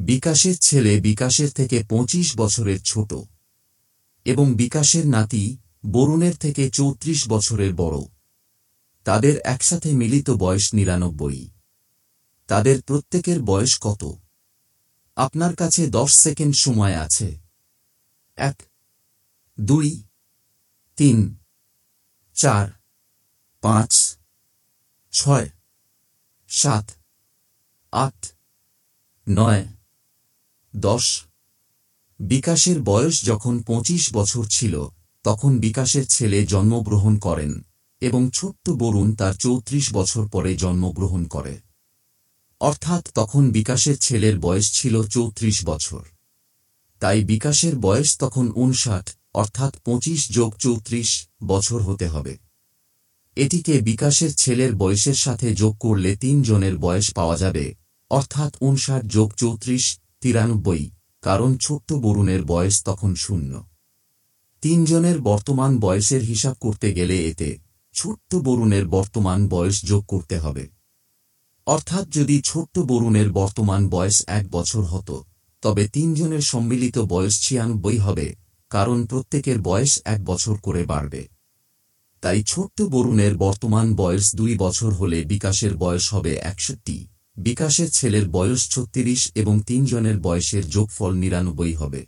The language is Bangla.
বিকাশের ছেলে বিকাশের থেকে পঁচিশ বছরের ছোট এবং বিকাশের নাতি বরুণের থেকে চৌত্রিশ বছরের বড়। তাদের একসাথে মিলিত বয়স নিরানব্বই। তাদের প্রত্যেকের বয়স কত? আপনার কাছে দশ সেকেন্ড সময় আছে। এক, দুই, তিন, চার, পাঁচ, ছয়, সাত, আট, নয়। দশ। বিকাশের বয়স যখন পঁচিশ বছর ছিল, তখন বিকাশের ছেলে জন্মগ্রহণ করেন এবং ছোট্ট বরুণ তার চৌত্রিশ বছর পরে জন্মগ্রহণ করে। অর্থাৎ তখন বিকাশের ছেলের বয়স ছিল চৌত্রিশ বছর। তাই বিকাশের বয়স তখন উনষাট অর্থাৎ পঁচিশ যোগ চৌত্রিশ বছর হতে হবে। এটিকে বিকাশের ছেলের বয়সের সাথে যোগ করলে তিনজনের বয়স পাওয়া যাবে, অর্থাৎ উনষাট যোগ চৌত্রিশ তিরানব্বই, কারণ ছোট্ট বরুণের বয়স তখন শূন্য। তিনজনের বর্তমান বয়সের হিসাব করতে গেলে এতে ছোট্ট বরুণের বর্তমান বয়স যোগ করতে হবে। অর্থাৎ যদি ছোট্ট বরুণের বর্তমান বয়স এক বছর হতো, তবে তিনজনের সম্মিলিত বয়স ছিয়ানব্বই হবে, কারণ প্রত্যেকের বয়স এক বছর করে বাড়বে। তাই ছোট্ট বরুণের বর্তমান বয়স দুই বছর হলে বিকাশের বয়স হবে একষট্টি। বিকাশের ছেলের বয়স ছত্রিশ এবং তিনজনের বয়সের যোগফল নিরানব্বই হবে।